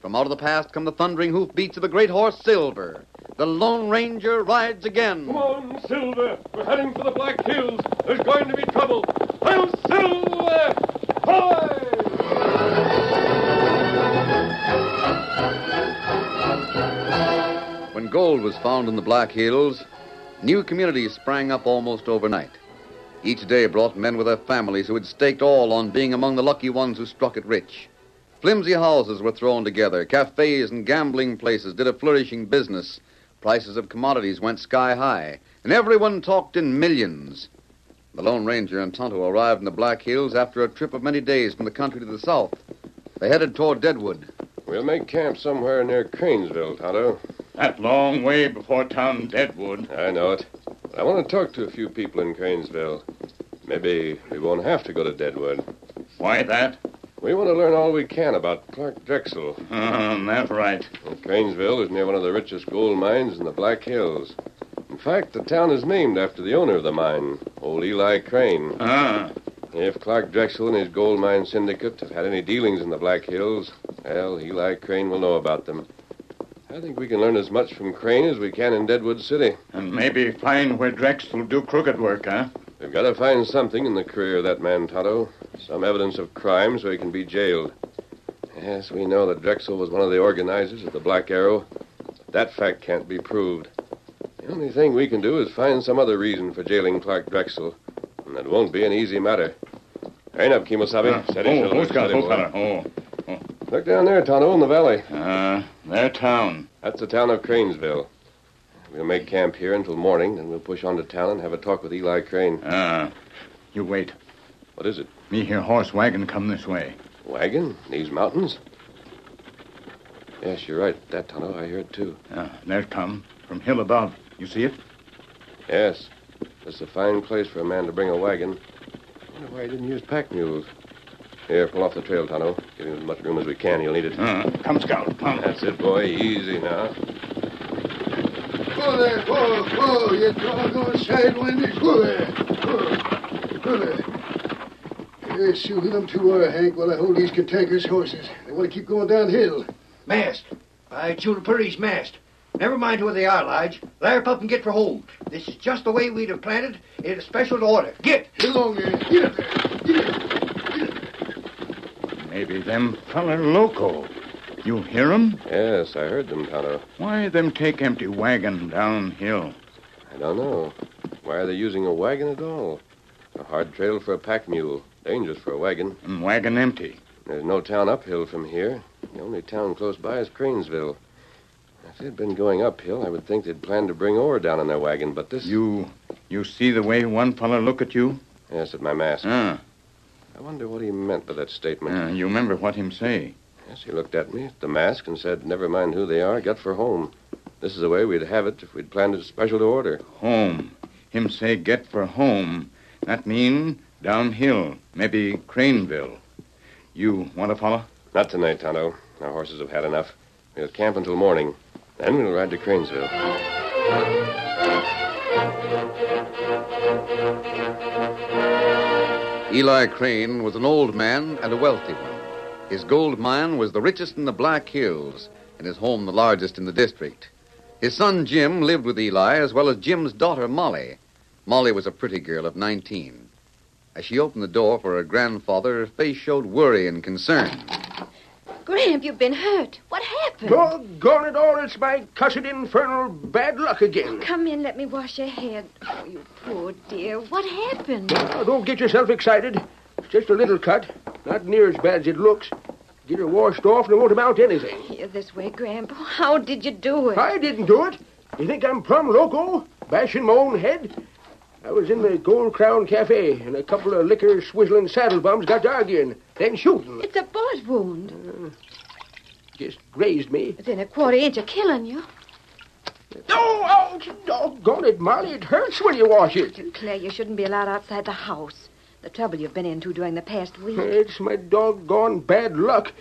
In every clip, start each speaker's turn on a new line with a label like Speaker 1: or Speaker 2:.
Speaker 1: From out of the past come the thundering hoofbeats of the great horse Silver. The Lone Ranger rides again.
Speaker 2: Come on, Silver! We're heading for the Black Hills. There's going to be trouble. Hail Silver! Hoy!
Speaker 1: When gold was found in the Black Hills, new communities sprang up almost overnight. Each day brought men with their families who had staked all on being among the lucky ones who struck it rich. Flimsy houses were thrown together, cafes and gambling places did a flourishing business, prices of commodities went sky high, and everyone talked in millions. The Lone Ranger and Tonto arrived in the Black Hills after a trip of many days from the country to the south. They headed toward Deadwood.
Speaker 2: We'll make camp somewhere near Cranesville, Tonto.
Speaker 3: That long way before town Deadwood.
Speaker 2: I know it. I want to talk to a few people in Cranesville. Maybe we won't have to go to Deadwood.
Speaker 3: Why that?
Speaker 2: We want to learn all we can about Clark Drexel.
Speaker 3: Uh, that's right.
Speaker 2: And Cranesville is near one of the richest gold mines in the Black Hills. In fact, the town is named after the owner of the mine, old Eli Crane.
Speaker 3: Ah,
Speaker 2: If Clark Drexel and his gold mine syndicate have had any dealings in the Black Hills, well, Eli Crane will know about them. I think we can learn as much from Crane as we can in Deadwood City.
Speaker 3: and maybe find where Drexel do crooked work, huh?
Speaker 2: We've got to find something in the career of that man, Tonto. Some evidence of crime so he can be jailed. Yes, we know that Drexel was one of the organizers of the Black Arrow. But that fact can't be proved. The only thing we can do is find some other reason for jailing Clark Drexel. And that won't be an easy matter. Rein up, Kimosabe.
Speaker 3: Uh,
Speaker 2: Steady,
Speaker 3: oh,
Speaker 2: shoulder, steady,
Speaker 3: who's it? Oh,
Speaker 2: Look down there, Tonto, in the valley.
Speaker 3: uh, their town.
Speaker 2: That's the town of Cranesville. We'll make camp here until morning, then we'll push on to town and have a talk with Eli Crane.
Speaker 3: Ah, you wait.
Speaker 2: What is it?
Speaker 3: Me hear horse wagon come this way.
Speaker 2: Wagon? These mountains? Yes, you're right. That tunnel, I hear it too.
Speaker 3: Ah, there it come. From hill above. You see it?
Speaker 2: Yes. This is a fine place for a man to bring a wagon. wonder why he didn't use pack mules. Here, pull off the trail, Tonto. Give him as much room as we can. He'll need it.
Speaker 3: Uh, come, Scout. Come.
Speaker 2: That's it, boy. Easy now.
Speaker 4: Whoa there, whoa, whoa, you doggone sidewinders. Whoa there. Whoa, whoa there. Hey, Sue, them two are, uh, Hank, while I hold these cantankerous horses. They want to keep going downhill.
Speaker 5: Masked. By Juniper, he's masked. Never mind who they are, Lige. Larry up and get for home. This is just the way we'd have planned it in a special order. Get!
Speaker 4: Get along there. Get up there. Get up.
Speaker 3: Maybe them feller loco. You hear 'em?
Speaker 2: Yes, I heard them, Tonto.
Speaker 3: Why them take empty wagon downhill?
Speaker 2: I don't know. Why are they using a wagon at all? A hard trail for a pack mule. Dangerous for a wagon.
Speaker 3: And wagon empty.
Speaker 2: There's no town uphill from here. The only town close by is Cranesville. If they'd been going uphill, I would think they'd planned to bring ore down in their wagon, but this.
Speaker 3: You you see the way one feller look at you?
Speaker 2: Yes, at my mask.
Speaker 3: Ah,
Speaker 2: I wonder what he meant by that statement.
Speaker 3: ah, you remember what him say?
Speaker 2: Yes, he looked at me, at the mask, and said, Never mind who they are, get for home. This is the way we'd have it if we'd planned it special to order.
Speaker 3: Home. Him say get for home. That mean downhill. Maybe Craneville. You want to follow?
Speaker 2: Not tonight, Tonto. Our horses have had enough. We'll camp until morning. Then we'll ride to Cranesville.
Speaker 1: Eli Crane was an old man and a wealthy one. His gold mine was the richest in the Black Hills, and his home the largest in the district. His son Jim lived with Eli, as well as Jim's daughter Molly. Molly was a pretty girl of 19. As she opened the door for her grandfather, her face showed worry and concern.
Speaker 6: Gramp, you've been hurt. What happened?
Speaker 7: Doggone it all, it's my cussed infernal bad luck again.
Speaker 6: Oh, come in, let me wash your head. Oh, you poor dear. What happened?
Speaker 7: Now, don't get yourself excited. It's just a little cut. Not near as bad as it looks. Get her washed off and it won't amount to anything.
Speaker 6: Here, this way, Gramp. How did you do it?
Speaker 7: I didn't do it. You think I'm plumb loco? Bashing my own head? I was in the Gold Crown Cafe, and a couple of liquor swizzling saddle bums got to arguing, then shooting.
Speaker 6: It's a bullet wound.
Speaker 7: Just grazed me.
Speaker 6: Within a quarter inch of killing you.
Speaker 7: Oh, ouch! Doggone it, Molly. It hurts when you wash it.
Speaker 6: Claire, you shouldn't be allowed outside the house. The trouble you've been into during the past week.
Speaker 7: It's my doggone bad luck.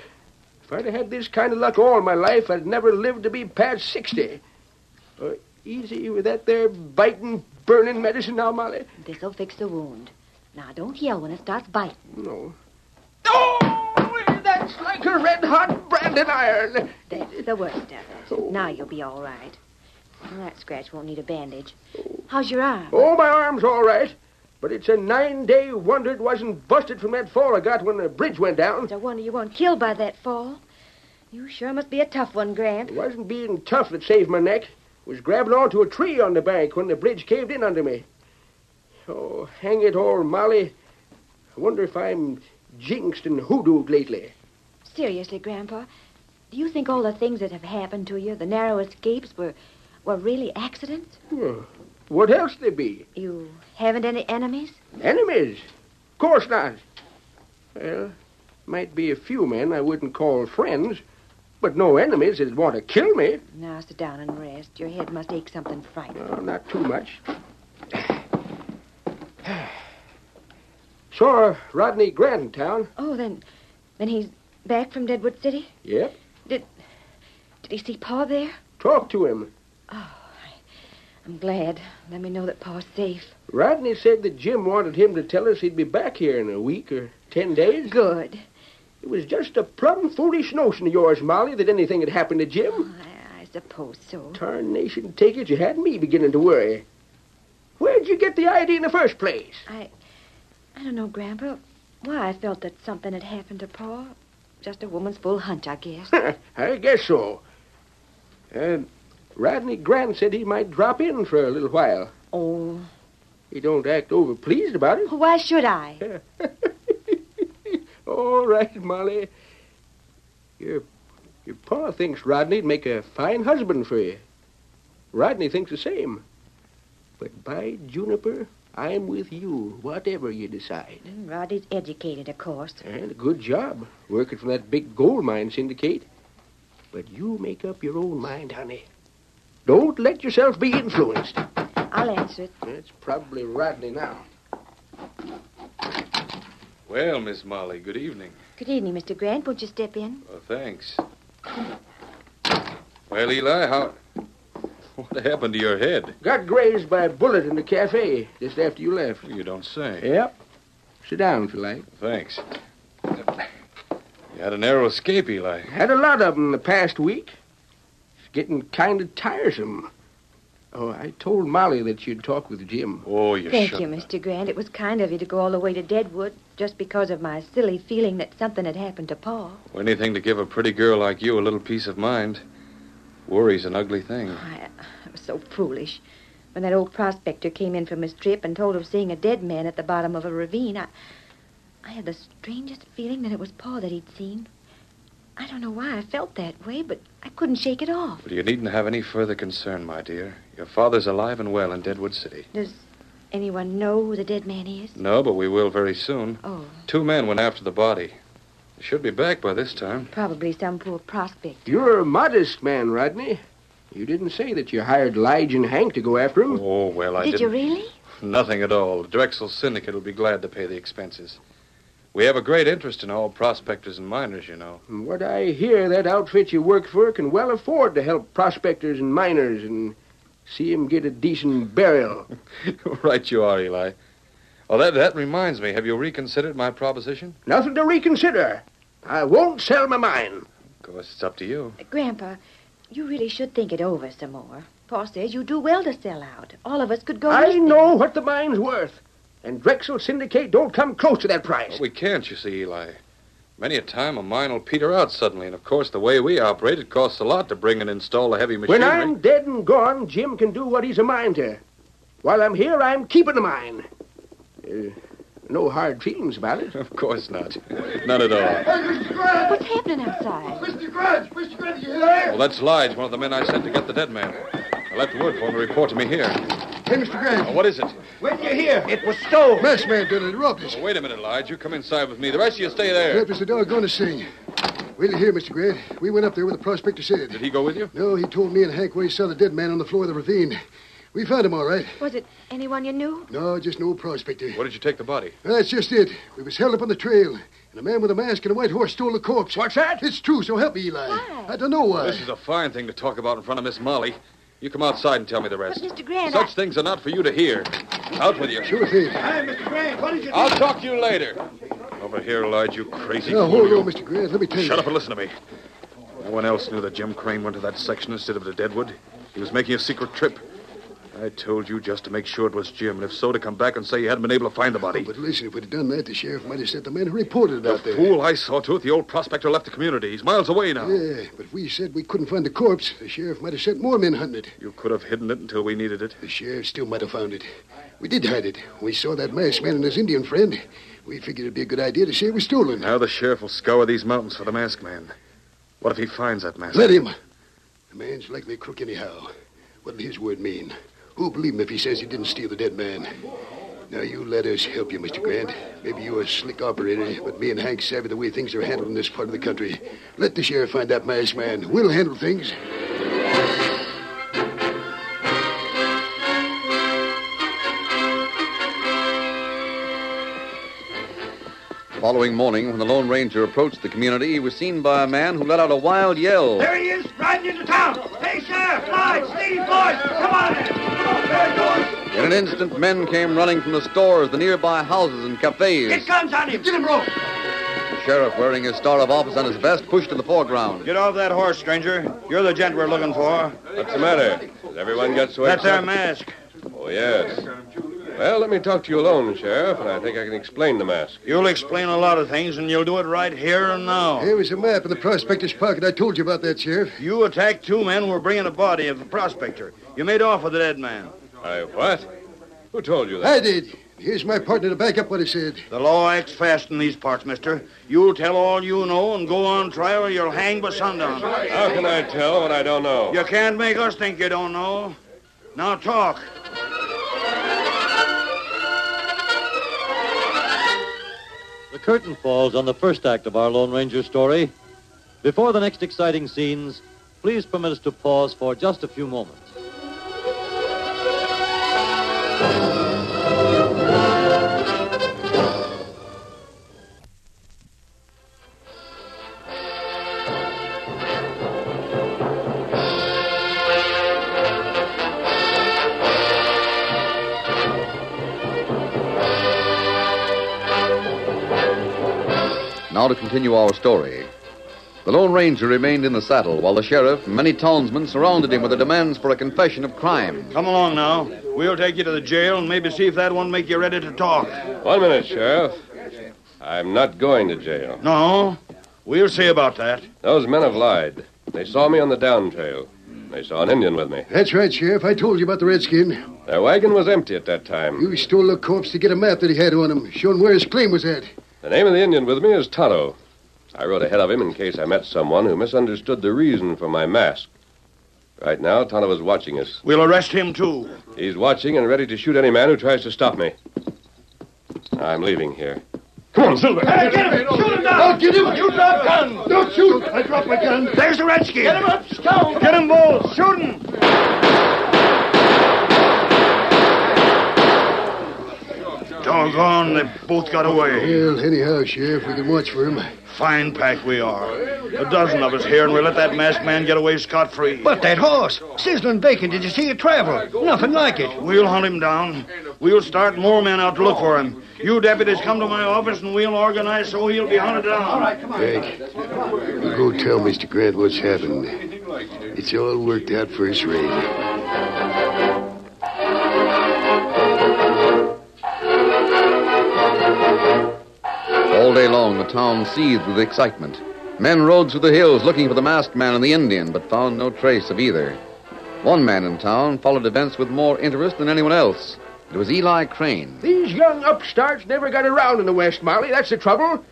Speaker 7: If I'd have had this kind of luck all my life, I'd never lived to be past 60. Uh, easy with that there biting, burning medicine now, Molly.
Speaker 6: This'll fix the wound. Now, don't yell when it starts biting.
Speaker 7: No. Oh, that's like a red-hot branding iron.
Speaker 6: That's the worst of it. Oh. Now you'll be all right. Well, that scratch won't need a bandage. How's your arm?
Speaker 7: Oh, my arm's all right. But it's a nine-day wonder it wasn't busted from that fall I got when the bridge went down.
Speaker 6: It's a wonder you weren't killed by that fall. You sure must be a tough one, Gramp.
Speaker 7: It wasn't being tough that saved my neck. Was grabbing onto a tree on the bank when the bridge caved in under me. Oh, hang it all, Molly. I wonder if I'm jinxed and hoodooed lately.
Speaker 6: Seriously, Grandpa, do you think all the things that have happened to you, the narrow escapes, were were really accidents?
Speaker 7: What else they be?
Speaker 6: You haven't any enemies?
Speaker 7: Enemies? Of course not. Well, might be a few men I wouldn't call friends, but no enemies that'd want to kill me.
Speaker 6: Now sit down and rest. Your head must ache something frightful.
Speaker 7: No, not too much. Saw Rodney Grant in town.
Speaker 6: Oh, then, then he's back from Deadwood City.
Speaker 7: Yep.
Speaker 6: Did did he see Pa there?
Speaker 7: Talk to him.
Speaker 6: Oh, I, I'm glad. Let me know that Pa's safe.
Speaker 7: Rodney said that Jim wanted him to tell us he'd be back here in a week or ten days.
Speaker 6: Good.
Speaker 7: It was just a plumb foolish notion of yours, Molly, that anything had happened to Jim.
Speaker 6: Oh, I, I suppose so.
Speaker 7: Tarnation take it, you had me beginning to worry. Where'd you get the idea in the first place?
Speaker 6: I, I don't know, Grandpa. Why I felt that something had happened to Pa. Just a woman's full hunch, I guess.
Speaker 7: I guess so. Uh, Rodney Grant said he might drop in for a little while.
Speaker 6: Oh,
Speaker 7: He don't act over pleased about it.
Speaker 6: why should I?
Speaker 7: All right, Molly. Your your pa thinks Rodney'd make a fine husband for you. Rodney thinks the same. But by Juniper, I'm with you, whatever you decide.
Speaker 6: Rodney's educated, of course.
Speaker 7: And a good job, working for that big gold mine syndicate. But you make up your own mind, honey. Don't let yourself be influenced.
Speaker 6: I'll answer it.
Speaker 7: It's probably Rodney now.
Speaker 8: Well, Miss Molly, good evening.
Speaker 6: Good evening, Mr. Grant. Won't you step in?
Speaker 8: Well, thanks. Well, Eli, how. What happened to your head?
Speaker 7: Got grazed by a bullet in the cafe just after you left.
Speaker 8: You don't say.
Speaker 7: Yep. Sit down if you like.
Speaker 8: Thanks. You had a narrow escape, Eli.
Speaker 7: Had a lot of 'em the past week. It's getting kind of tiresome. Oh, I told Molly that you'd talk with Jim.
Speaker 8: Oh, you
Speaker 6: Thank
Speaker 8: should.
Speaker 6: you, Mr. Grant. It was kind of you to go all the way to Deadwood just because of my silly feeling that something had happened to Pa.
Speaker 8: Anything to give a pretty girl like you a little peace of mind. Worry's an ugly thing.
Speaker 6: Oh, I, I was so foolish. When that old prospector came in from his trip and told of seeing a dead man at the bottom of a ravine, I, I had the strangest feeling that it was Pa that he'd seen. I don't know why I felt that way, but I couldn't shake it off.
Speaker 8: Well, you needn't have any further concern, my dear. Your father's alive and well in Deadwood City.
Speaker 6: Does anyone know who the dead man is?
Speaker 8: No, but we will very soon.
Speaker 6: Oh,
Speaker 8: Two men went after the body. They should be back by this time.
Speaker 6: probably some poor prospect.
Speaker 7: You're a modest man, Rodney. You didn't say that you hired Lige and Hank to go after him.
Speaker 8: Oh, well, I
Speaker 6: Did
Speaker 8: didn't.
Speaker 6: you really?
Speaker 8: Nothing at all. The Drexel Syndicate will be glad to pay the expenses. We have a great interest in all prospectors and miners, you know.
Speaker 7: From what I hear, that outfit you work for can well afford to help prospectors and miners and see 'em get a decent burial.
Speaker 8: right you are, Eli. Well, that, that reminds me. Have you reconsidered my proposition?
Speaker 7: Nothing to reconsider. I won't sell my mine.
Speaker 8: Of course, it's up to you.
Speaker 6: Uh, Grandpa, you really should think it over some more. Pa says you do well to sell out. All of us could go.
Speaker 7: I know what the mine's worth. And Drexel Syndicate don't come close to that price.
Speaker 8: Well, we can't, you see, Eli. Many a time a mine will peter out suddenly, and of course, the way we operate, it costs a lot to bring and install the heavy machinery.
Speaker 7: When I'm dead and gone, Jim can do what he's a mind to. While I'm here, I'm keeping the mine. Uh, no hard feelings about it.
Speaker 8: Of course not. None at all.
Speaker 4: Hey, Mr. Grant!
Speaker 6: What's happening outside?
Speaker 4: Mr. Grant! Mr. Grant, you there?
Speaker 8: Well, that's Lige, one of the men I sent to get the dead man. I left word for him to report to me here.
Speaker 4: Hey, Mr. Grant.
Speaker 8: Now, what is it?
Speaker 7: When you hear it was stolen.
Speaker 4: Masked man done it, robbed us.
Speaker 8: Well, wait a minute, Lige. You come inside with me. The rest of you stay there.
Speaker 4: Left us the doggone to sing. Wait till you hear, Mr. Grant. We went up there with the prospector said.
Speaker 8: Did he go with you?
Speaker 4: No, he told me and Hank where he saw the dead man on the floor of the ravine. We found him all right.
Speaker 6: Was it anyone you knew?
Speaker 4: No, just an old prospector.
Speaker 8: Where did you take the body?
Speaker 4: That's just it. We was held up on the trail, and a man with a mask and a white horse stole the corpse.
Speaker 7: What's that?
Speaker 4: It's true, so help me, Eli.
Speaker 6: Why?
Speaker 4: I don't know why.
Speaker 8: This is a fine thing to talk about in front of Miss Molly. You come outside and tell me the rest.
Speaker 6: But, Mr. Grant,
Speaker 8: Such
Speaker 6: I-
Speaker 8: things are not for you to hear. Out with you.
Speaker 4: Sure thing.
Speaker 7: Hi, Mr. Grant. What did you do?
Speaker 8: I'll talk to you later. Over here, Lige, you crazy
Speaker 4: Now,
Speaker 8: fool.
Speaker 4: hold on, Mr. Grant. Let me tell you.
Speaker 8: Shut up and listen to me. No one else knew that Jim Crane went to that section instead of to Deadwood. He was making a secret trip. I told you just to make sure it was Jim, and if so, to come back and say you hadn't been able to find the body.
Speaker 4: But listen, if we'd have done that, the sheriff might have sent the man who reported it
Speaker 8: The
Speaker 4: out there.
Speaker 8: fool I saw to it, the old prospector left the community. He's miles away now.
Speaker 4: Yeah, but we said we couldn't find the corpse. The sheriff might have sent more men hunting it.
Speaker 8: You could have hidden it until we needed it.
Speaker 4: The sheriff still might have found it. We did hide it. We saw that masked man and his Indian friend. We figured it'd be a good idea to say it was stolen.
Speaker 8: Now the sheriff will scour these mountains for the masked man. What if he finds that mask?
Speaker 4: Let him. The man's likely a crook anyhow. What'll his word mean? Who'll believe him if he says he didn't steal the dead man? Now, you let us help you, Mr. Grant. Maybe you're a slick operator, but me and Hank savvy the way things are handled in this part of the country. Let the sheriff find that masked man. We'll handle things.
Speaker 1: Following morning, when the Lone Ranger approached the community, he was seen by a man who let out a wild yell.
Speaker 5: There he is, riding into town. Hey, Sheriff, Lige, Steve, boys, come on in.
Speaker 1: In an instant, men came running from the stores, the nearby houses, and cafes.
Speaker 5: Get guns on him.
Speaker 4: Get him, rope.
Speaker 1: The sheriff, wearing his star of office on his vest, pushed to the foreground.
Speaker 9: Get off that horse, stranger. You're the gent we're looking for.
Speaker 2: What's the matter? Does everyone get so
Speaker 9: That's our mask.
Speaker 2: Oh, yes. Well, let me talk to you alone, Sheriff, and I think I can explain the mask.
Speaker 9: You'll explain a lot of things, and you'll do it right here and now.
Speaker 4: Here was a map in the prospector's pocket. I told you about that, Sheriff.
Speaker 9: You attacked two men who were bringing a body of the prospector. You made off with the dead man.
Speaker 2: I what? Who told you that?
Speaker 4: I did. Here's my partner to back up what he said.
Speaker 9: The law acts fast in these parts, mister. You'll tell all you know and go on trial or you'll hang by sundown.
Speaker 2: How can I tell what I don't know?
Speaker 9: You can't make us think you don't know. Now talk.
Speaker 10: The curtain falls on the first act of our Lone Ranger story. Before the next exciting scenes, please permit us to pause for just a few moments.
Speaker 1: Now to continue our story. The Lone Ranger remained in the saddle while the sheriff and many townsmen surrounded him with their demands for a confession of crime.
Speaker 9: Come along now. We'll take you to the jail and maybe see if that won't make you ready to talk.
Speaker 2: One minute, Sheriff. I'm not going to jail.
Speaker 9: No? We'll see about that.
Speaker 2: Those men have lied. They saw me on the down trail. They saw an Indian with me.
Speaker 4: That's right, Sheriff. I told you about the redskin.
Speaker 2: Their wagon was empty at that time.
Speaker 4: You stole the corpse to get a map that he had on him, showing where his claim was at.
Speaker 2: The name of the Indian with me is Tonto. I rode ahead of him in case I met someone who misunderstood the reason for my mask. Right now, Tonto is watching us.
Speaker 9: We'll arrest him, too.
Speaker 2: He's watching and ready to shoot any man who tries to stop me. I'm leaving here. Come on, Silver.
Speaker 4: Hey, get him! Shoot him down! I'll get him! You drop gun! Don't shoot! I dropped my gun.
Speaker 9: There's the redskin.
Speaker 4: Get him up, Stone!
Speaker 9: Get him, both. Shoot him. Doggone, they both got away.
Speaker 4: Well, anyhow, Sheriff, we can watch for him.
Speaker 9: Fine pack we are. A dozen of us here, and we let that masked man get away scot free.
Speaker 5: But that horse, sizzling bacon, did you see it travel? Nothing like it.
Speaker 9: We'll hunt him down. We'll start more men out to look for him. You deputies come to my office, and we'll organize so he'll be hunted down. All right, come on.
Speaker 4: Hank, you go tell Mr. Grant what's happened. It's all worked out first rate.
Speaker 1: All day long, the town seethed with excitement. Men rode through the hills looking for the masked man and the Indian, but found no trace of either. One man in town followed events with more interest than anyone else. It was Eli Crane.
Speaker 7: These young upstarts never got around in the West, Molly. That's the trouble.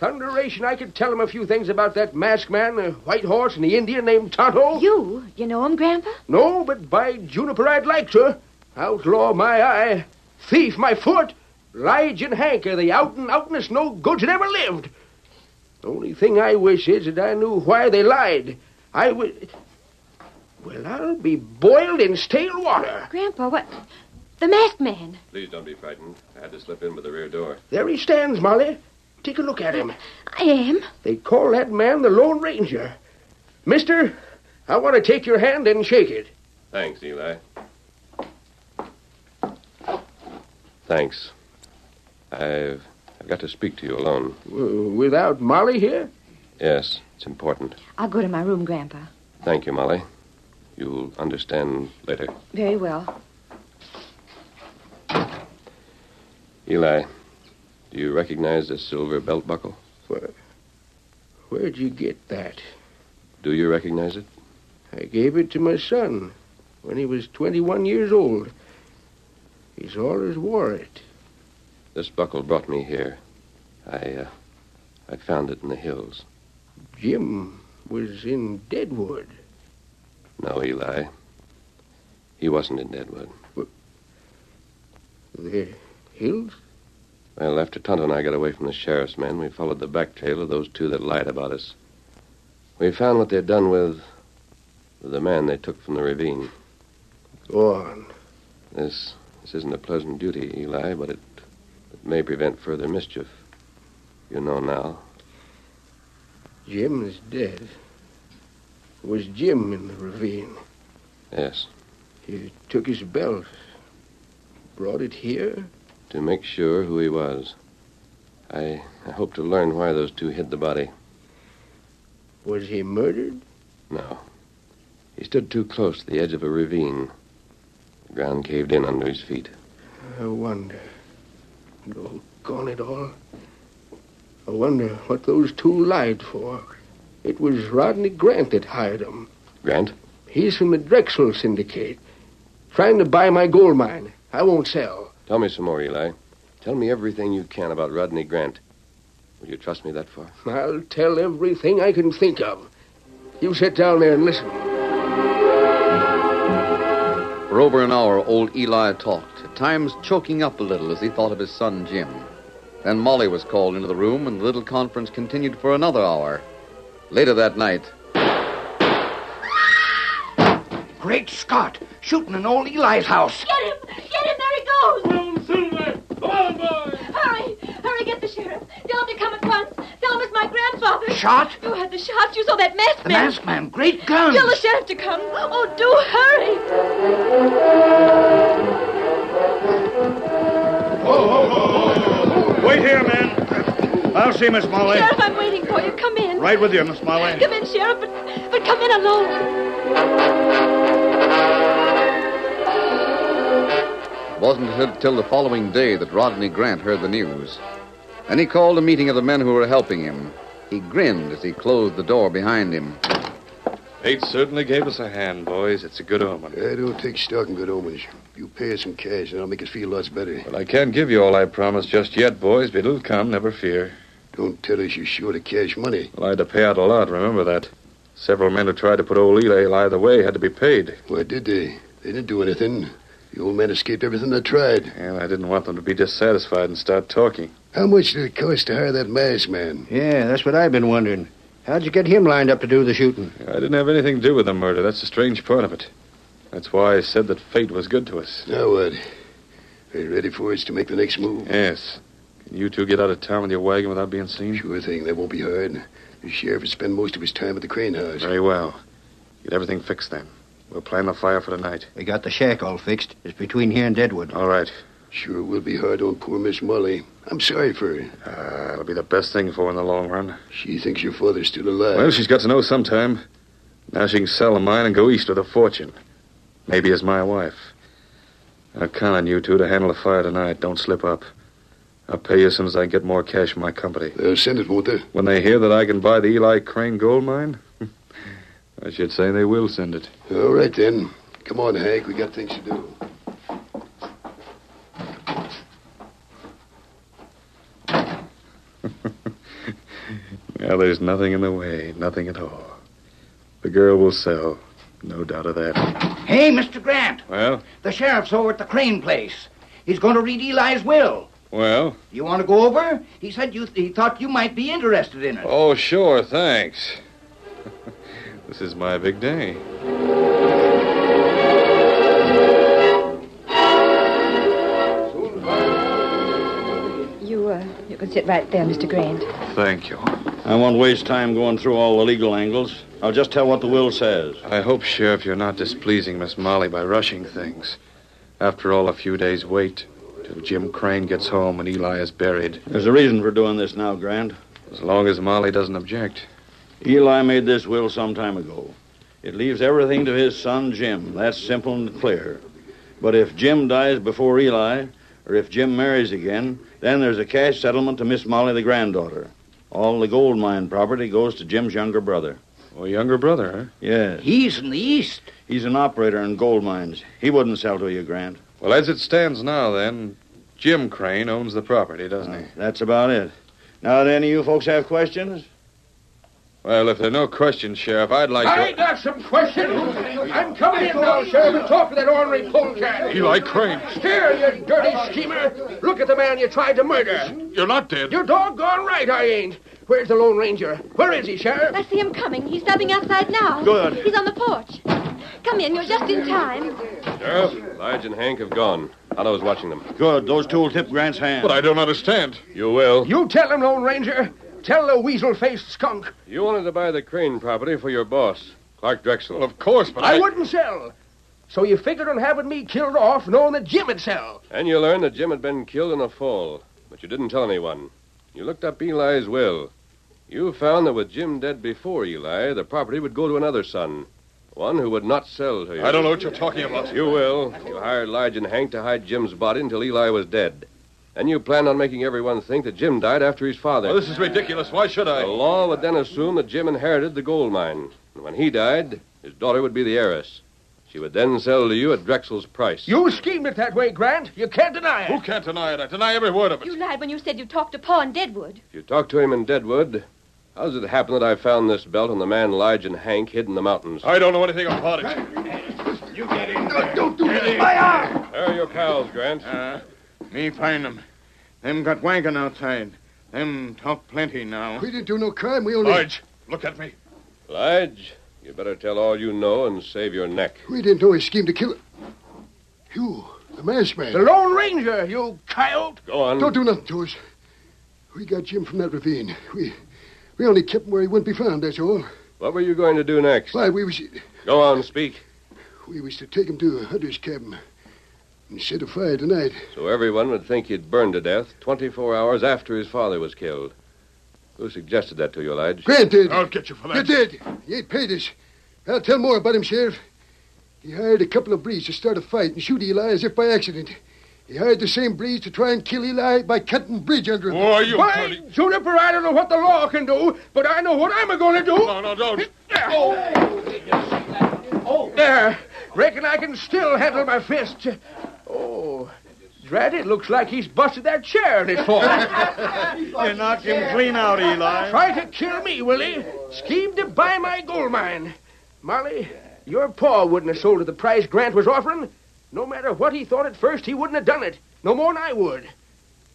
Speaker 7: Thunderation, I could tell tell 'em a few things about that masked man, the white horse, and the Indian named Tonto.
Speaker 6: You? You know him, Grandpa?
Speaker 7: No, but by Juniper, I'd like to. Outlaw my eye, thief my foot, Lige and Hank are the out and outness no goods that ever lived. The only thing I wish is that I knew why they lied. I would. Well, I'll be boiled in stale water.
Speaker 6: Grandpa, what? The masked man.
Speaker 2: Please don't be frightened. I had to slip in by the rear door.
Speaker 7: There he stands, Molly. Take a look at him.
Speaker 6: I am.
Speaker 7: They call that man the Lone Ranger. Mister, I want to take your hand and shake it.
Speaker 2: Thanks, Eli. Thanks. I've I've got to speak to you alone.
Speaker 7: W- without Molly here?
Speaker 2: Yes, it's important.
Speaker 6: I'll go to my room, Grandpa.
Speaker 2: Thank you, Molly. You'll understand later.
Speaker 6: Very well.
Speaker 2: Eli, do you recognize this silver belt buckle?
Speaker 7: Where, where'd you get that?
Speaker 2: Do you recognize it?
Speaker 7: I gave it to my son when he was 21 years old. He's always wore it.
Speaker 2: This buckle brought me here. I, uh, I found it in the hills.
Speaker 7: Jim was in Deadwood.
Speaker 2: No, Eli. He wasn't in Deadwood.
Speaker 7: The hills?
Speaker 2: Well, after Tonto and I got away from the sheriff's men, we followed the back trail of those two that lied about us. We found what they'd done with, with the man they took from the ravine.
Speaker 7: Go on.
Speaker 2: This this isn't a pleasant duty, Eli, but it, it may prevent further mischief. You know now.
Speaker 7: Jim is dead. It was Jim in the ravine.
Speaker 2: Yes,
Speaker 7: He took his belt, brought it here.
Speaker 2: to make sure who he was. I, I hope to learn why those two hid the body.
Speaker 7: Was he murdered?
Speaker 2: No. He stood too close to the edge of a ravine. The ground caved in under his feet.
Speaker 7: I wonder. Doggone it all. I wonder what those two lied for. It was Rodney Grant that hired 'em.
Speaker 2: Grant?
Speaker 7: He's from the Drexel Syndicate. Trying to buy my gold mine. I won't sell.
Speaker 2: Tell me some more, Eli. Tell me everything you can about Rodney Grant. Will you trust me that far?
Speaker 7: I'll tell everything I can think of. You sit down there and listen.
Speaker 1: For over an hour, old Eli talked, at times choking up a little as he thought of his son Jim. Then Molly was called into the room, and the little conference continued for another hour. Later that night,
Speaker 5: Great Scott! Shooting in old Eli's house.
Speaker 11: Get him! Get him! There he goes! Silver! Come on, boy! Hurry! Hurry, get the sheriff. Tell him to come at once. Tell him it's my grandfather.
Speaker 5: Shot?
Speaker 11: You had the shot? You saw that masked
Speaker 5: The
Speaker 11: man.
Speaker 5: masked man. Great guns.
Speaker 11: Tell the sheriff to come. Oh, do hurry!
Speaker 9: Wait here, man. I'll see Miss Molly.
Speaker 11: Sheriff, I'm waiting for you. Come in.
Speaker 9: Right with you, Miss Molly.
Speaker 11: Come in, Sheriff, but, but come in alone.
Speaker 1: It wasn't until the following day that Rodney Grant heard the news. Then he called a meeting of the men who were helping him. He grinned as he closed the door behind him.
Speaker 8: Fate certainly gave us a hand, boys. It's a good omen.
Speaker 4: I don't take stock in good omens. You pay us some cash, and I'll make us feel lots better.
Speaker 8: But I can't give you all I promised just yet, boys, but it'll come, never fear.
Speaker 4: Don't tell us you're short of cash money.
Speaker 8: Well, I had to pay out a lot, remember that. Several men who tried to put old Eli the way had to be paid.
Speaker 4: Why did they? They didn't do anything. The old man escaped everything they tried.
Speaker 8: And I didn't want them to be dissatisfied and start talking.
Speaker 4: How much did it cost to hire that masked man?
Speaker 5: Yeah, that's what I've been wondering. How'd you get him lined up to do the shooting?
Speaker 8: I didn't have anything to do with the murder. That's the strange part of it. That's why I said that fate was good to us.
Speaker 4: Now what? Are you ready for us to make the next move?
Speaker 8: Yes. Can you two get out of town with your wagon without being seen?
Speaker 4: Sure thing. That won't be hard. The sheriff will spend most of his time at the crane house.
Speaker 8: Very well. Get everything fixed then. We'll plan the fire for tonight.
Speaker 5: We got the shack all fixed. It's between here and Deadwood.
Speaker 8: All right.
Speaker 4: Sure it will be hard on poor Miss Molly. I'm sorry for her.
Speaker 8: Uh, it'll be the best thing for her in the long run.
Speaker 4: She thinks your father's still alive.
Speaker 8: Well, she's got to know sometime. Now she can sell the mine and go east with a fortune. Maybe as my wife. I'll count on you two to handle the fire tonight. Don't slip up. I'll pay you as soon as I get more cash from my company.
Speaker 4: They'll send it, won't they?
Speaker 8: When they hear that I can buy the Eli Crane gold mine, I should say they will send it.
Speaker 4: All right, then. Come on, Hank. We got things to do.
Speaker 8: Now, there's nothing in the way, nothing at all. The girl will sell, no doubt of that.
Speaker 5: Hey, Mr. Grant.
Speaker 8: Well,
Speaker 5: The sheriff's over at the Crane place. He's going to read Eli's will.
Speaker 8: well.
Speaker 5: You want to go over? He said you he thought you might be interested in it.
Speaker 8: Oh, sure, thanks. this is my big day.
Speaker 6: You, uh, you can sit right there, Mr. Grant.
Speaker 8: Thank you.
Speaker 9: I won't waste time going through all the legal angles. I'll just tell what the will says.
Speaker 8: I hope, Sheriff, you're not displeasing Miss Molly by rushing things. After all, a few days wait till Jim Crane gets home and Eli is buried.
Speaker 9: There's a reason for doing this now, Grant.
Speaker 8: As long as Molly doesn't object.
Speaker 9: Eli made this will some time ago. It leaves everything to his son, Jim. That's simple and clear. But if Jim dies before Eli, or if Jim marries again, then there's a cash settlement to Miss Molly, the granddaughter. All the gold mine property goes to Jim's younger brother.
Speaker 8: Oh, younger brother, huh?
Speaker 9: Yes.
Speaker 5: He's in the east.
Speaker 9: He's an operator in gold mines. He wouldn't sell to you, Grant.
Speaker 8: Well, as it stands now, then, Jim Crane owns the property, doesn't he?
Speaker 9: That's about it. Now, do any of you folks have questions?
Speaker 8: Well, if there are no questions, Sheriff, I'd like to.
Speaker 7: I
Speaker 8: to.
Speaker 7: got some questions. I'm coming in now, Sheriff, and talk to that ornery polecat.
Speaker 8: Eli Crane.
Speaker 7: Here, you dirty schemer. Look at the man you tried to murder.
Speaker 8: You're not dead.
Speaker 7: You're doggone right I ain't. Where's the Lone Ranger? Where is he, Sheriff?
Speaker 11: I see him coming. He's stopping outside now.
Speaker 9: Good.
Speaker 11: He's on the porch. Come in. You're just in time.
Speaker 2: Sheriff, Lige and Hank have gone. Tonto's watching them.
Speaker 9: Good. Those two will tip Grant's hand.
Speaker 8: But I don't understand.
Speaker 2: You will.
Speaker 7: You tell him, Lone Ranger. Tell the weasel-faced skunk.
Speaker 2: You wanted to buy the Crane property for your boss, Clark Drexel.
Speaker 8: Well, of course, but
Speaker 7: I,
Speaker 8: I...
Speaker 7: wouldn't sell. So you figured on having me killed off, knowing that Jim would sell.
Speaker 2: And you learned that Jim had been killed in a fall, but you didn't tell anyone. You looked up Eli's will. You found that with Jim dead before Eli, the property would go to another son, one who would not sell to you.
Speaker 8: I don't know what you're talking about.
Speaker 2: You will. You hired Lige and Hank to hide Jim's body until Eli was dead. And you planned on making everyone think that Jim died after his father.
Speaker 8: Well, this is ridiculous. Why should I?
Speaker 2: The law would then assume that Jim inherited the gold mine. And when he died, his daughter would be the heiress. She would then sell to you at Drexel's price.
Speaker 7: You schemed it that way, Grant. You can't deny it.
Speaker 8: Who can't deny it? I deny every word of it.
Speaker 11: You lied when you said you talked to Pa in Deadwood.
Speaker 2: If you talked to him in Deadwood, how does it happen that I found this belt on the man Lige and Hank hid in the mountains?
Speaker 8: I don't know anything about it.
Speaker 9: You get in there.
Speaker 4: Don't do that.
Speaker 2: There are your pals, Grant.
Speaker 3: Uh, me find them. Them got wagon outside. Them talk plenty now.
Speaker 4: We didn't do no crime. We only.
Speaker 8: Lige, look at me.
Speaker 2: Lige, you better tell all you know and save your neck.
Speaker 4: We didn't know he schemed to kill. You, the masked man.
Speaker 7: The Lone Ranger, you coyote.
Speaker 2: Go on.
Speaker 4: Don't do nothing to us. We got Jim from that ravine. We we only kept him where he wouldn't be found, that's all.
Speaker 2: What were you going to do next?
Speaker 4: Why, we was
Speaker 2: Go on, speak.
Speaker 4: we was to take him to a hunter's cabin and set a fire tonight.
Speaker 2: So everyone would think he'd burned to death 24 hours after his father was killed. Who suggested that to you, Lige?
Speaker 4: Grant did.
Speaker 12: I'll get you for that.
Speaker 4: You did. He ain't paid us. I'll tell more about him, Sheriff. He hired a couple of breeds to start a fight and shoot Eli as if by accident. He hired the same breeds to try and kill Eli by cutting bridge under him.
Speaker 12: Oh, you
Speaker 7: Why,
Speaker 12: dirty-
Speaker 7: Juniper, I don't know what the law can do, but I know what I'm going to do.
Speaker 12: No, no, don't.
Speaker 7: There, Oh, there. Reckon I can still handle my fist. Oh, drat it, looks like he's busted that chair in his fall.
Speaker 9: You knocked him clean out, Eli.
Speaker 7: Try to kill me, will he? Scheme to buy my gold mine. Molly, your pa wouldn't have sold at the price Grant was offering. No matter what he thought at first, he wouldn't have done it. No more than I would.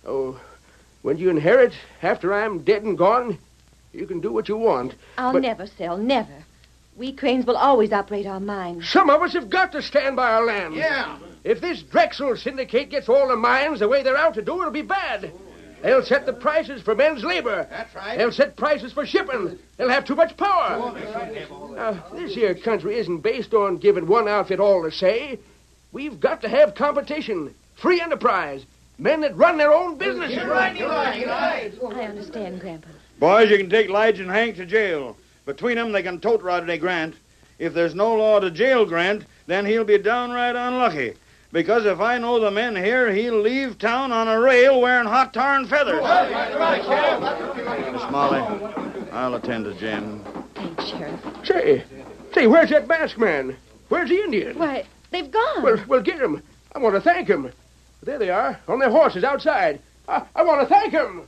Speaker 7: Oh, when you inherit after I'm dead and gone, you can do what you want.
Speaker 6: I'll
Speaker 7: But-
Speaker 6: never sell, never. We Cranes will always operate our mines.
Speaker 7: Some of us have got to stand by our land.
Speaker 5: Yeah.
Speaker 7: If this Drexel syndicate gets all the mines the way they're out to do, it'll be bad. They'll set the prices for men's labor.
Speaker 5: That's right.
Speaker 7: They'll set prices for shipping. They'll have too much power. Now, this here country isn't based on giving one outfit all the say. We've got to have competition, free enterprise, men that run their own businesses.
Speaker 5: You're right, you're right, you're right.
Speaker 6: I understand, Grandpa.
Speaker 9: Boys, you can take Lige and Hank to jail. Between them, they can tote Rodney Grant. If there's no law to jail Grant, then he'll be downright unlucky. Because if I know the men here, he'll leave town on a rail wearing hot tar and feathers. Miss Molly, I'll attend to Jim.
Speaker 6: Thanks, Sheriff.
Speaker 7: Say, say, where's that masked man? Where's the Indian?
Speaker 6: Why, they've gone.
Speaker 7: Well, well, get him. I want to thank him. There they are, on their horses outside. I, I want to thank him.